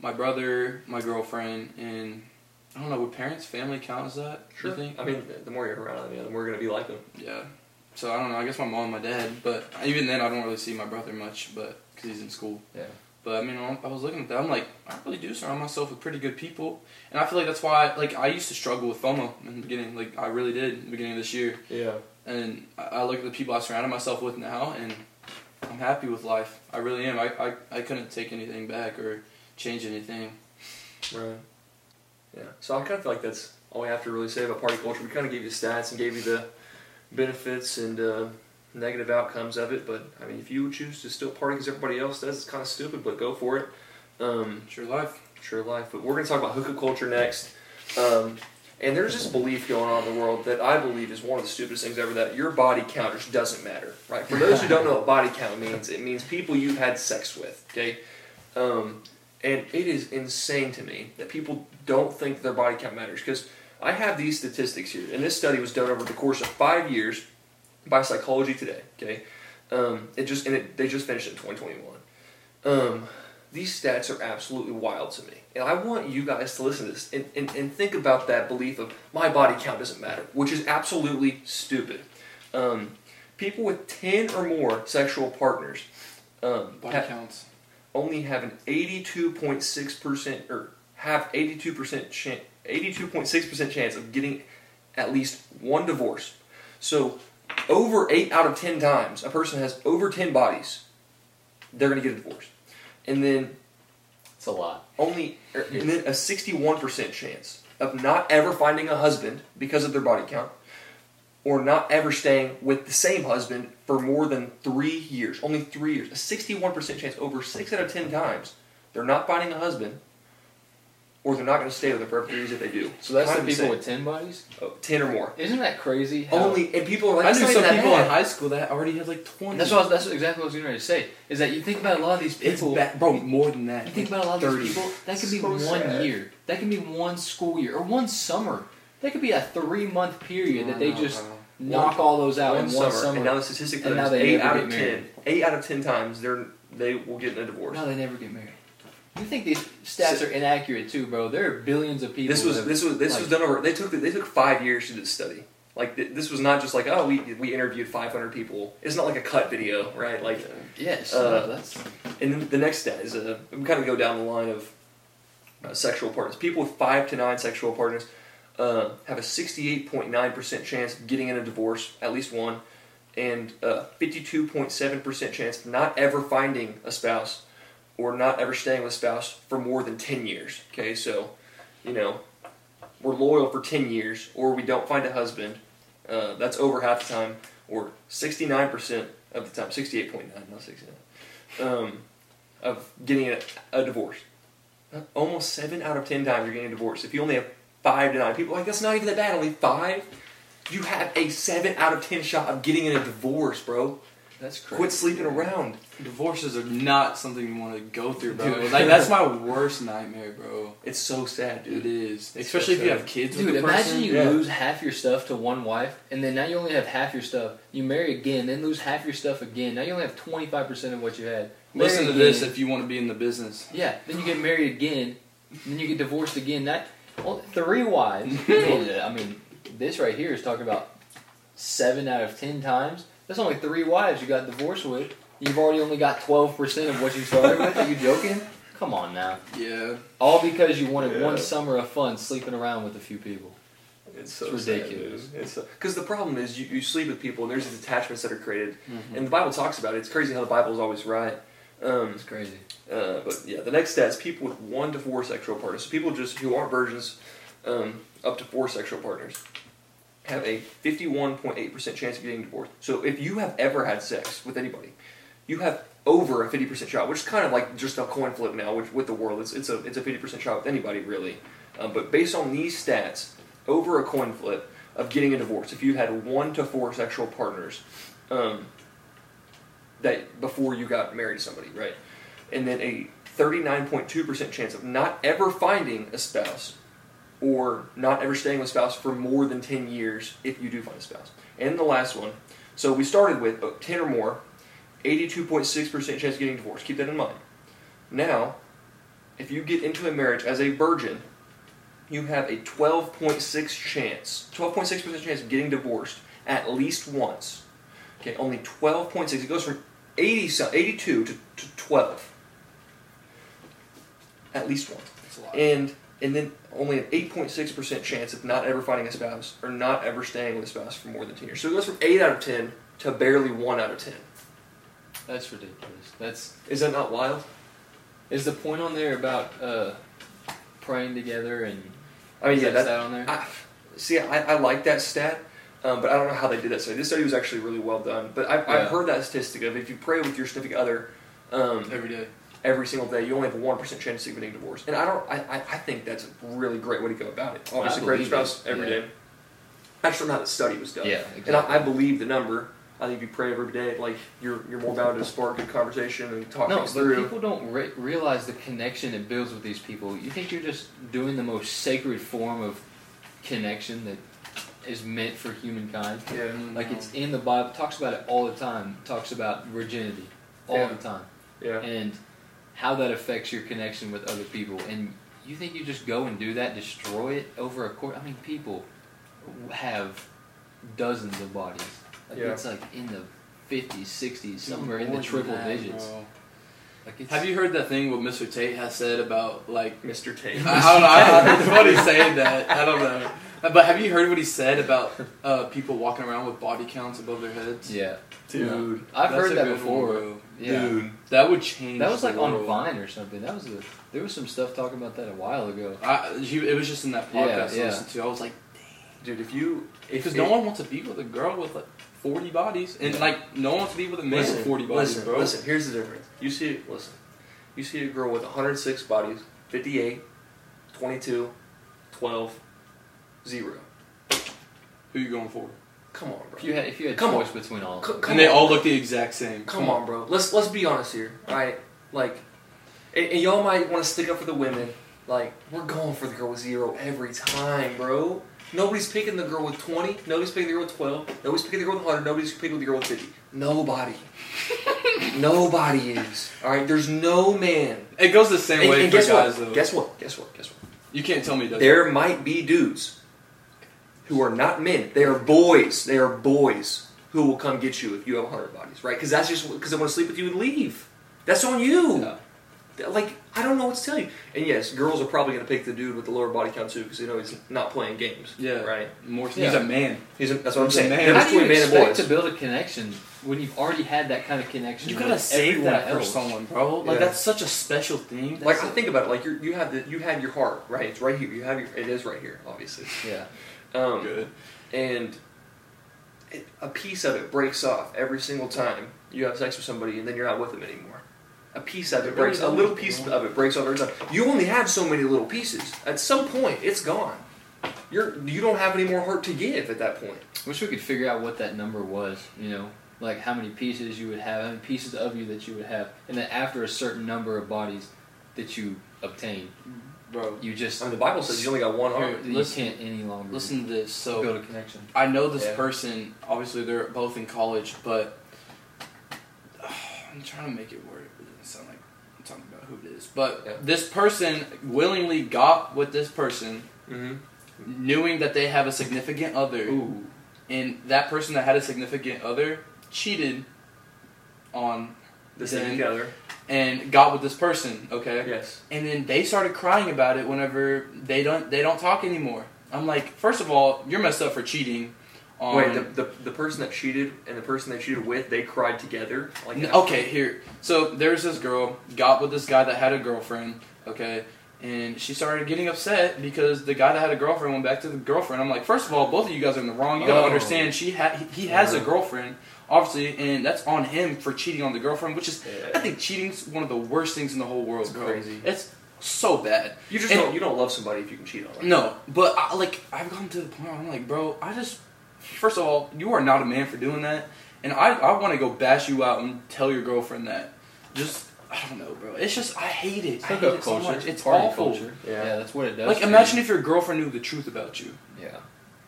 my brother, my girlfriend, and I don't know. Would parents, family count as that? Sure. I mean, the more you're around them, yeah, the more you're gonna be like them. Yeah. So I don't know. I guess my mom, and my dad, but even then, I don't really see my brother much, but because he's in school. Yeah. But I mean, I I was looking at that. I'm like, I really do surround myself with pretty good people, and I feel like that's why. Like, I used to struggle with FOMO in the beginning. Like, I really did in the beginning of this year. Yeah. And I, look at the people I surrounded myself with now, and I'm happy with life. I really am. I, I, I couldn't take anything back or change anything. Right. Yeah. So I kind of feel like that's all we have to really say about party culture. We kind of gave you stats and gave you the benefits and uh, negative outcomes of it. But I mean, if you choose to still party because everybody else does, it's kind of stupid. But go for it. Um, It's your life. sure life. But we're going to talk about hookah culture next. Um, and there's this belief going on in the world that I believe is one of the stupidest things ever that your body count just doesn't matter. Right? For those who don't know what body count means, it means people you've had sex with. Okay. Um, and it is insane to me that people don't think their body count matters because I have these statistics here, and this study was done over the course of five years by Psychology Today. Okay, um, it just and it, they just finished in 2021. Um, these stats are absolutely wild to me, and I want you guys to listen to this and, and, and think about that belief of my body count doesn't matter, which is absolutely stupid. Um, people with 10 or more sexual partners um, Body ha- counts. only have an 82.6% or have 82% chance 82.6% chance of getting at least one divorce. So over 8 out of 10 times a person has over 10 bodies they're going to get a divorce. And then It's a lot. only er, and then a 61% chance of not ever finding a husband because of their body count or not ever staying with the same husband for more than three years only three years a 61% chance over 6 out of 10 times they're not finding a husband or they're not going to stay with them for three years if they do. So that's Kind the people insane. with ten bodies. Oh, ten or more. Isn't that crazy? how- Only and people are like, I knew some even that people in high school that already had like twenty. That's what I was, that's exactly what I was going to say. Is that you think about a lot of these it's people. bad, bro. More than that. You think about a lot of 30. these people. That could be So one sad. year. That could be one school year or one summer. That could be a three month period that they No, just bro. knock all those out one in one summer, summer. and now the statistic for now is they eight out get of married. ten. Eight out of ten times they're they will get in a divorce. No, they never get married. You think these stats are inaccurate too, bro? There are billions of people. This was have- this was this was done over. They took they took five years to do this study. Like th- this was not just like oh we we interviewed 500 people. It's not like a cut video, right? Like yes. uh, no, that's and then the next stat is uh, we kind of go down the line of uh, sexual partners. People with five to nine sexual partners uh, have a 68.9 percent chance of getting in a divorce, at least one, and uh, 52.7 percent chance of not ever finding a spouse or not ever staying with a spouse for more than 10 years. Okay, so you know we're loyal for 10 years, or we don't find a husband. Uh, that's over half the time, or 69% of the time, 68.9, not 69, um, of getting a, a divorce. Uh, Almost 7 out of 10 times you're getting a divorce. If you only have 5 to 9, people like, that's not even that bad, only 5? You have a 7 out of 10 shot of getting in a divorce, bro. That's crazy. Quit sleeping around. Divorces are not something you want to go through, bro. Dude. Like that's my worst nightmare, bro. It's so sad, dude. It is, It's especially so if you have kids Dude, with the imagine person. you Yeah. lose half your stuff to one wife, and then now you only have half your stuff. You marry again, then lose half your stuff again. Now you only have twenty five percent of what you had. Marry Listen to again. this if you want to be in the business. Yeah, then you get married again, then you get divorced again. That well, three wives. I mean, this right here is talking about seven out of ten times. That's only three wives you got divorced with. You've already only got twelve percent of what you started with. Are you joking? Come on now. Yeah, All because you wanted one summer of fun sleeping around with a few people. It's so It's ridiculous. sad, dude. It's because the problem is you, you sleep with people and there's these attachments that are created, Mhm. and the Bible talks about it. It's crazy how the Bible is always right. Um, It's crazy. uh, but yeah, the next stat is people with one to four sexual partners. So people just who aren't virgins, um, up to four sexual partners, have a 51.8% chance of getting divorced. So if you have ever had sex with anybody, you have over a 50% shot, which is kind of like just a coin flip now which, with the world. It's, it's a it's a 50% shot with anybody really. Um, but based on these stats, over a coin flip of getting a divorce, if you had one to four sexual partners, um, that before you got married to somebody, right? And then a 39.2% chance of not ever finding a spouse or not ever staying with a spouse for more than 10 years if you do find a spouse. And the last one, so we started with uh, 10 or more, 82.6% chance of getting divorced. Keep that in mind. Now, if you get into a marriage as a virgin, you have a 12.6 chance, 12.6% chance of getting divorced at least once. Okay, only 12.6. It goes from 80, 82 to, to 12. At least once. That's a lot. And and then only an 8.6% chance of not ever finding a spouse or not ever staying with a spouse for more than 10 years. So it goes from 8 out of 10 to barely 1 out of 10. That's ridiculous. That's Is that not wild? is the point on there about uh, praying together and I mean, yeah, that that, stat on there? I, see, I, I like that stat, um, but I don't know how they did that study. This study was actually really well done. But I've, Yeah. I've heard that statistic of if you pray with your significant other um, Every day. Every single day, you only have a one percent chance of getting divorced. And I don't, I, I, I think that's a really great way to go about it. Obviously, pray with your believe spouse it, every yeah. day. I just don't know how the study was done. yeah, And I, I believe the number. I think if you pray every day, like you're you're more bound to spark good conversation and talk no, things through. people don't re- realize the connection it builds with these people. You think you're just doing the most sacred form of connection that is meant for humankind. yeah, Like it's in the Bible. Talks about it all the time. Talks about virginity all Yeah. the time. yeah. and how that affects your connection with other people. And you think you just go and do that, destroy it over a course? I mean, people have dozens of bodies. Like Yeah. it's like in the fifties, sixties, somewhere in the triple that, digits. bro. Like it's, Have you heard that thing what Mr. Tate has said about like Mr. Tate. I don't know. I heard somebody saying that. I don't know. But have you heard what he said about uh, people walking around with body counts above their heads? Yeah, Dude, I've heard that good one, before. yeah, dude. That would change. that was the like on. Vine or something. That was a, there was some stuff talking about that a while ago. I, he, it was just in that Yeah, podcast I yeah. listened to. I was like, Dude, if you because no one wants to be with a girl with like forty bodies, and like no one wants to be with a man listen, with forty bodies, listen, bro. listen. Here's the difference. You see, listen, you see a girl with 106 bodies, 58, 22, 12, 0. Who you going for? Come on, bro. If you had, if you had Come choice between all, C- come and they on. all look the exact same. Come on, bro. Let's let's be honest here, all right? Like, and, and y'all might want to stick up for the women. Like, we're going for the girl with zero every time, bro. Nobody's picking the girl with 20. Nobody's picking the girl with 12. Nobody's picking the girl with 100. Nobody's picking the girl with 50. Nobody. Nobody is. All right? There's no man. It goes the same And, way and for guess guys, what? though. Guess what? Guess what? Guess what? you can't tell me that. There might be dudes who are not men. They are boys. They are boys who will come get you if you have 100 bodies, right? Because that's just because they want to sleep with you and leave. That's on you. Yeah. Like, I don't know what to tell you. And yes, girls are probably going to pick the dude with the lower body count too because they know he's not playing games. Yeah. Right? More. Yeah. He's a man. He's a, that's what I'm He's a saying. man. How do you man expect boys. to build a connection when you've already had that kind of connection? You gotta save everyone that for someone, bro. Like Yeah. that's such a special thing. like That's I a- think about it, like you you have the you had your heart right. It's right here. You have your. It is right here, obviously. Yeah. Um, good. and it, a piece of it breaks off every single time you have sex with somebody and then you're not with them anymore. A piece of it, It breaks. A little piece of it breaks off every time. You only have so many little pieces. At some point, it's gone. You're you don't have any more heart to give at that point. I wish we could figure out what that number was. You know, like how many pieces you would have, how many pieces of you that you would have, and then after a certain number of bodies that you obtain, bro. you just I mean, the Bible says you only got one Here, heart. you listen- can't any longer Listen to this. So build a connection. I know this Yeah. person. Obviously, they're both in college, but I'm trying to make it work. It doesn't sound like I'm talking about who it is. But Yeah. this person willingly got with this person, Mm-hmm. knowing that they have a significant other, Ooh. and that person that had a significant other cheated on The Then- same together. And got with this person. Okay. Yes. and then they started crying about it whenever they don't they don't talk anymore. I'm like, first of all, you're messed up for cheating. Wait, the, the the person that cheated and the person they cheated with, they cried together. Like N- okay, here. So there's this girl got with this guy that had a girlfriend. Okay, and she started getting upset because the guy that had a girlfriend went back to the girlfriend. I'm like, first of all, both of you guys are in the wrong. You gotta Oh. understand, she had he he has a girlfriend, obviously, and that's on him for cheating on the girlfriend, which is I think cheating's one of the worst things in the whole world, It's bro. crazy. It's so bad. You just And- don't you don't love somebody if you can cheat on them. No, but I, like I've gotten to the point where I'm like, bro, I just first of all, you are not a man for doing that, and I I want to go bash you out and tell your girlfriend that. Just I don't know, bro. It's just I hate it. I hate Hookup it so culture. much. It's party awful. culture. Yeah. Yeah. that's what it does. Like imagine you. if your girlfriend knew the truth about you. Yeah.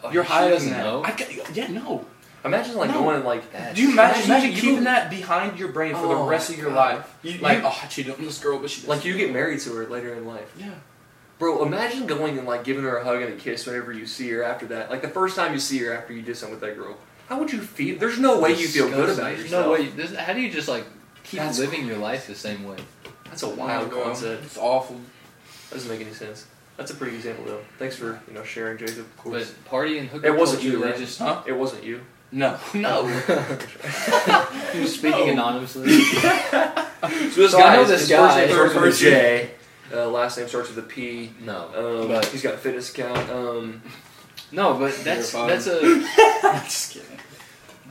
Oh, You're she hiding doesn't that. know. I yeah, no. Imagine like No. going and like Do you imagine, Imagine you- keeping that behind your brain for the Oh, rest of your God. life? You- like, you- oh, I cheated on this girl, but she like you get married to her later in life. Yeah. Bro, imagine going and like giving her a hug and a kiss whenever you see her after that. Like the first time you see her after you did something with that girl. How would you feel? There's no way you feel good about There's yourself. No way. This, how do you just like keep That's living your life the same way? That's a wild Bro, concept. It's awful. That doesn't make any sense. That's a pretty example though. Thanks for you know sharing, Jacob. Of course. But party and hookup It wasn't culture, you, right? just Huh? it wasn't you. No, no. He was speaking No. anonymously. So this So guy, I know this his guy. first name starts with a J. Uh, last name starts with a P. no, Um, but he's got a fitness account. Um, no, but that's You're that's a I'm just kidding.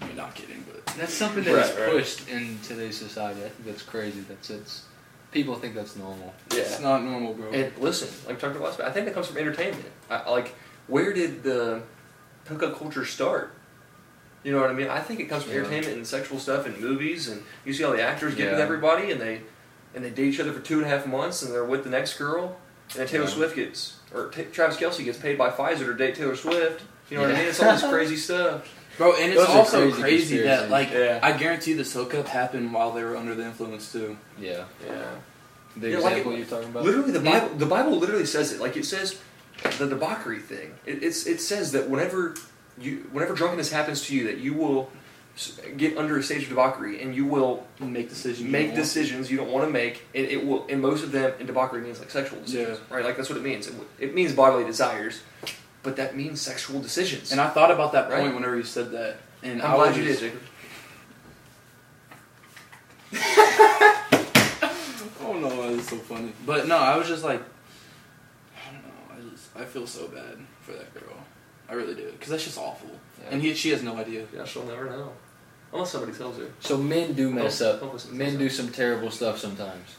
I'm not kidding, but that's something that's Right, right. pushed in today's society. I think that's crazy. That's it's people think that's normal. Yeah, it's not normal, bro. And listen, like we talked about last, I think that comes from entertainment. I, I- like, where did the hookup culture start? You know what I mean? I think it comes from Yeah. entertainment and sexual stuff and movies, and you see all the actors get with everybody, and they and they date each other for two and a half months, and they're with the next girl, and then Taylor Yeah. Swift gets or Ta Travis Kelce gets paid by Pfizer to date Taylor Swift. You know what I mean? It's all this crazy stuff. Bro, and it's Those also crazy crazy, that like Yeah. I guarantee this hookup happened while they were under the influence too. Yeah, Yeah. the Yeah, like example it- you're talking about. Literally, the Bible. The Bible literally says it. Like it says, the debauchery thing. It, it's it says that whenever you, whenever drunkenness happens to you, that you will get under a stage of debauchery, and you will Make decisions. you make want. decisions you don't want to make. And it will, and most of them, in debauchery means like sexual decisions, right? Like that's what it means. It, it means bodily desires, but that means sexual decisions. And I thought about that Right. point whenever you said that, and I'm I glad you did, just-. Oh no, is so funny. But no, I was just like, I don't know. I just I feel so bad for that girl. I really do, because that's just awful. Yeah. And he, she has no idea. Yeah, she'll never know, unless somebody tells her. So men do mess up. Men do some terrible stuff sometimes.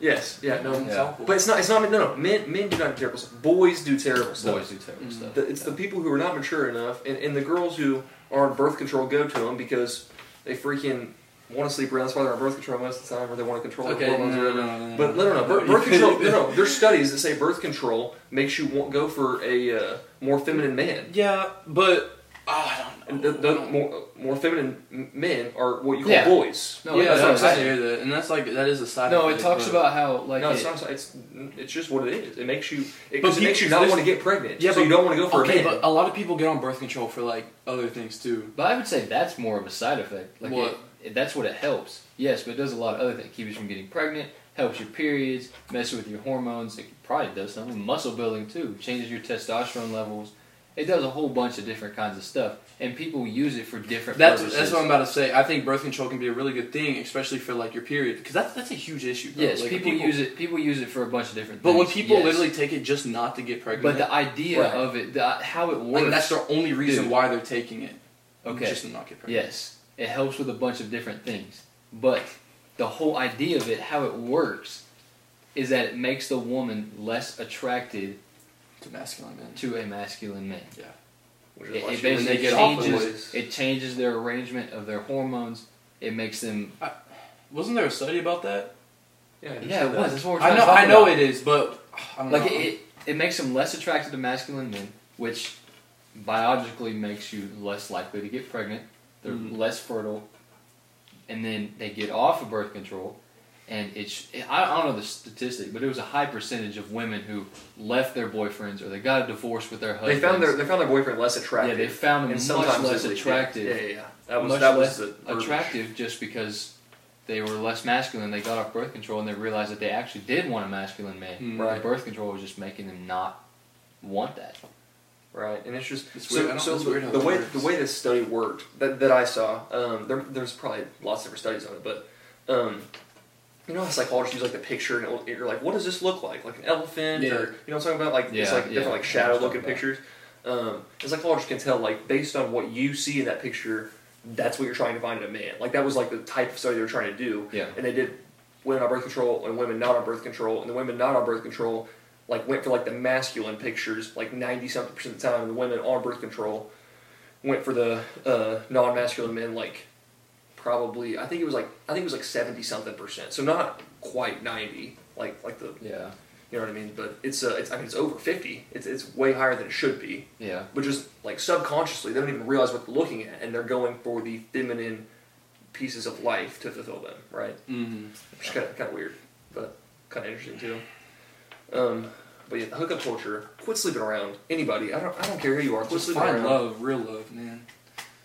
Yes, yeah, no, It's Yeah. but it's not. It's not. No, no. Men, men do not do terrible stuff. Boys do terrible stuff. Boys do terrible Mm. stuff. The, it's the people who are not mature enough, and, and the girls who are on birth control go to them because they freaking want to sleep around. That's why they're on birth control most of the time, or they want to control Okay, their hormones no, or no, whatever. no, no, But no, no, no. no, Birth, birth control. No, no. There's studies that say birth control makes you want, go for a uh, more feminine man. Yeah, but oh, I don't the, know. the more more feminine men are what you call Yeah. boys. No, yeah, that's that's what I I'm saying. hear that, and that's like that is a side. No, it talks about how like no, it- it's not. It's it's just what it is. It makes you. It, But 'cause it makes you not want to get pregnant. Yeah, so but- you don't want to go for Okay, a man. but a lot of people get on birth control for like other things too. But I would say that's more of a side effect. Like What? It, it- that's what it helps. Yes, but it does a lot of other things. Keeps you from getting pregnant, helps your periods, messes with your hormones. It probably does something. Muscle building too. Changes your testosterone levels. It does a whole bunch of different kinds of stuff, and people use it for different That's purposes. that's what I'm about to say. I think birth control can be a really good thing, especially for like your period, because that's that's a huge issue. Bro. yes, Like, people, use it. People use it for a bunch of different. Things. But things. when people yes. literally take it just not to get pregnant, but the idea Right. of it, the, how it works, like that's their only reason Dude. why they're taking it. okay. just to not get pregnant. Yes, it helps with a bunch of different things. But the whole idea of it, how it works, is that it makes the woman less attracted to masculine men. to a masculine man. Yeah. It, is why it she- they basically get changes. boys. It changes their arrangement of their hormones. It makes them. I, Wasn't there a study about that? Yeah, I Yeah, it that. was. That's what we're I know, to talk I know about. it is, but I don't Like know. it, it, it makes them less attracted to masculine men, which biologically makes you less likely to get pregnant. They're Mhm. less fertile, and then they get off of birth control. And it's I don't know the statistic, but it was a high percentage of women who left their boyfriends or they got a divorce with their They found their they found their boyfriend less attractive. yeah, they found them and much less attractive, Yeah, yeah, yeah. That was much that less was the attractive just because they were less masculine. They got off birth control and they realized that they actually did want a masculine man. Hmm. Right. Birth control was just making them not want that. Right, and it's just It's so, weird. I don't- so it's weird how the way works. the way this study worked that, that I saw. Um, there, there's probably lots of different studies on it, but um, you know how psychologists use like the picture and it'll- you're like, what does this look like? Like an elephant, Yeah. or you know what I'm talking about? Like it's like yeah, different like shadow looking talking pictures. Um, a psychologist can tell like based on what you see in that picture, that's what you're trying to find in a man. Like that was like the type of study they were trying to do. Yeah. and they did women on birth control and women not on birth control, and the women not on birth control like went for like the masculine pictures like ninety something percent of the time, and the women on birth control went for the uh, non masculine men like probably I think it was like I think it was like seventy something percent, so not quite ninety like like the Yeah. you know what I mean, but it's uh it's I mean it's over fifty, it's it's way higher than it should be, Yeah. but just like subconsciously they don't even realize what they're looking at, and they're going for the feminine pieces of life to fulfill them, right? Mm-hmm. Which is kind of kind of weird, but kind of interesting too. Um, but yeah, the hookup culture. Quit sleeping around. Anybody. I don't. I don't care who you are. Quit Just sleeping find around. love, real love, man.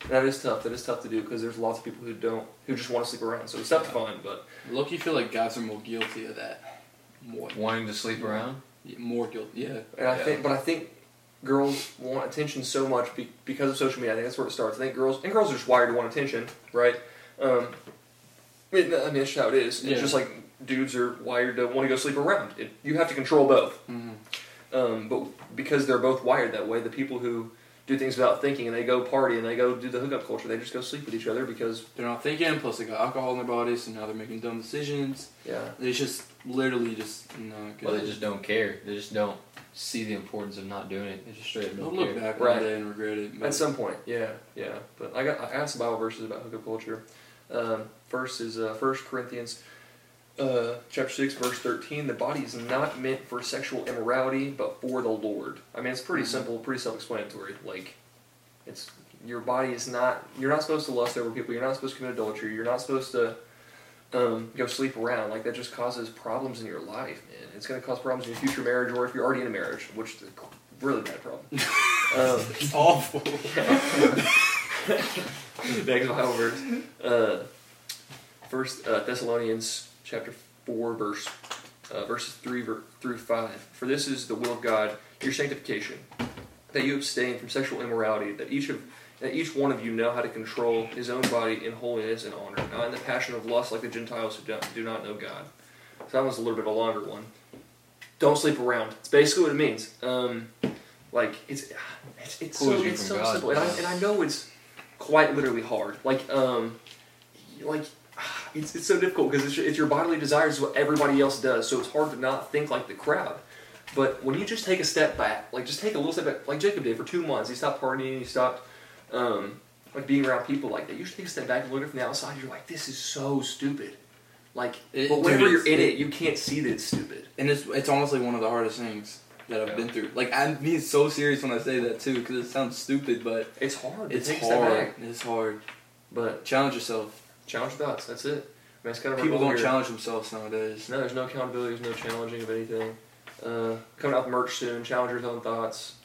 That is tough. That is tough to do because there's lots of people who don't, who just want to sleep around. So it's tough to find. But Look, you feel like guys are more guilty of that. More, Wanting to sleep around? yeah, more guilty. Yeah. and I Yeah. think, but I think girls want attention so much be, because of social media. I think that's where it starts. I think girls and girls are just wired to want attention, right? Um, I mean, I mean, just how it is. It's Yeah. just like dudes are wired to want to go sleep around. It, you have to control both. Mm-hmm. Um, but because they're both wired that way, the people who do things without thinking and they go party and they go do the hookup culture, they just go sleep with each other because They're not thinking. Plus, they got alcohol in their bodies, so now they're making dumb decisions. yeah, They just literally just no. Or they just don't care. They just don't see the importance of not doing it. They just straight up They'll don't look care. back Right. one day and regret it. at some point, yeah, yeah. But I got I got some Bible verses about hookup culture. Um, first is uh, First Corinthians. Uh, chapter 6 verse 13 the body is not meant for sexual immorality but for the lord. I mean it's pretty Mhm. simple pretty self-explanatory. Like it's your body is not you're not supposed to lust over people. You're not supposed to commit adultery. You're not supposed to um, go sleep around. Like that just causes problems in your life man. It's going to cause problems in your future marriage or if you're already in a marriage which is a really bad problem. Um, It's awful. Next Bible verse. Uh, First uh, Thessalonians chapter four, verse uh, verses three ver- through five. For this is the will of God, your sanctification, that you abstain from sexual immorality, that each of that each one of you know how to control his own body in holiness and honor, not in the passion of lust like the Gentiles who don't, do not know God. So that was a little bit of a longer one. Don't sleep around. It's basically what it means. Um, like it's it's, it's so, it's so God. simple, and I, and I know it's quite literally hard. Like um, like it's, it's so difficult because it's, your- it's your bodily desires is what everybody else does, so it's hard to not think like the crowd. But when you just take a step back, like just take a little step back, like Jacob did for two months, he stopped partying, he stopped um, like being around people like that. You just take a step back and look at it from the outside. You're like, this is so stupid. Like, It- but whenever you're in it, you can't see that it's stupid. And it's it's honestly one of the hardest things that I've Yeah. been through. Like I'm being so serious when I say that too, because it sounds stupid, but It's hard. it's take a step hard. It's hard. But Challenge yourself. Challenge your thoughts. That's it. I mean, that's kind of People don't challenge themselves nowadays. No, there's no accountability. There's no challenging of anything. Uh, coming out with merch soon. Challenge your own thoughts.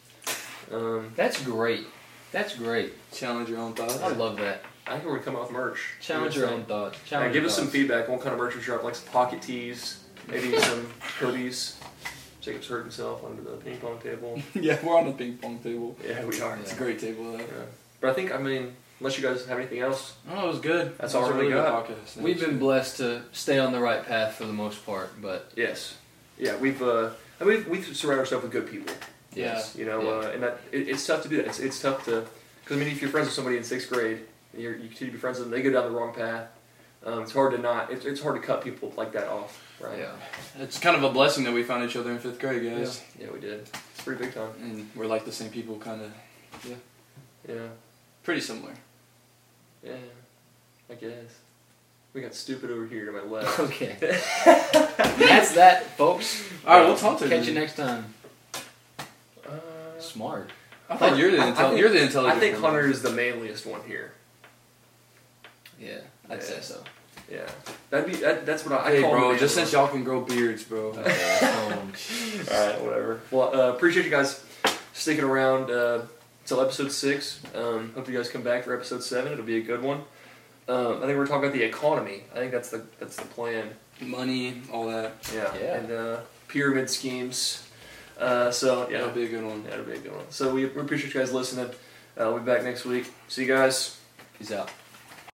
Um, That's great. That's great. Challenge your own thoughts. I love that. I think we're gonna come out with merch. Challenge What do your own thoughts. Yeah, Challenge give your us some feedback. What kind of merch we drop? Like some pocket tees, maybe some hoodies. Jacob's hurt himself under the ping pong table. yeah, we're on the ping pong table. Yeah, we are. It's a great table. Though. Yeah. But I think I mean, unless you guys have anything else, Oh, it was good. That's It was all a we really good got. podcast. We've been blessed to stay on the right path for the most part, but yes, yeah, we've uh, I mean, we've, we've surrounded ourselves with good people. yes. You know, Yeah. uh, and that it, it's tough to do that. It's, it's tough to because I mean, if you're friends with somebody in sixth grade, and you're, you continue to be friends with them, they go down the wrong path. Um, it's hard to not. It's, it's hard to cut people like that off, right? Yeah. It's kind of a blessing that we found each other in fifth grade, guys. Yeah, we did. It's pretty big time. And we're like the same people, kind of. Yeah. Yeah, Pretty similar. Yeah. I guess we got stupid over here to my left. Okay. That's that, folks. All right, we'll talk to you. Catch you. you next time. Uh, Smart. I thought you're the I- I intel- think- you're the intelligent. I think one. Hunter is the manliest one here. Yeah, I'd Yeah. say so. Yeah, that'd be that, that's what I. I Hey, call him bro, just manly since y'all can grow beards, bro. Okay, um. All right, whatever. Well, uh, appreciate you guys sticking around uh, till episode six. Um, hope you guys come back for episode seven. It'll be a good one. Um, I think we're talking about the economy. I think that's the that's the plan. Money, all that. Yeah. Yeah. And uh, pyramid schemes. Uh, so yeah, That'll be a good one. yeah, it'll be a good one. So we, we appreciate you guys listening. Uh, we'll be back next week. See you guys. peace out.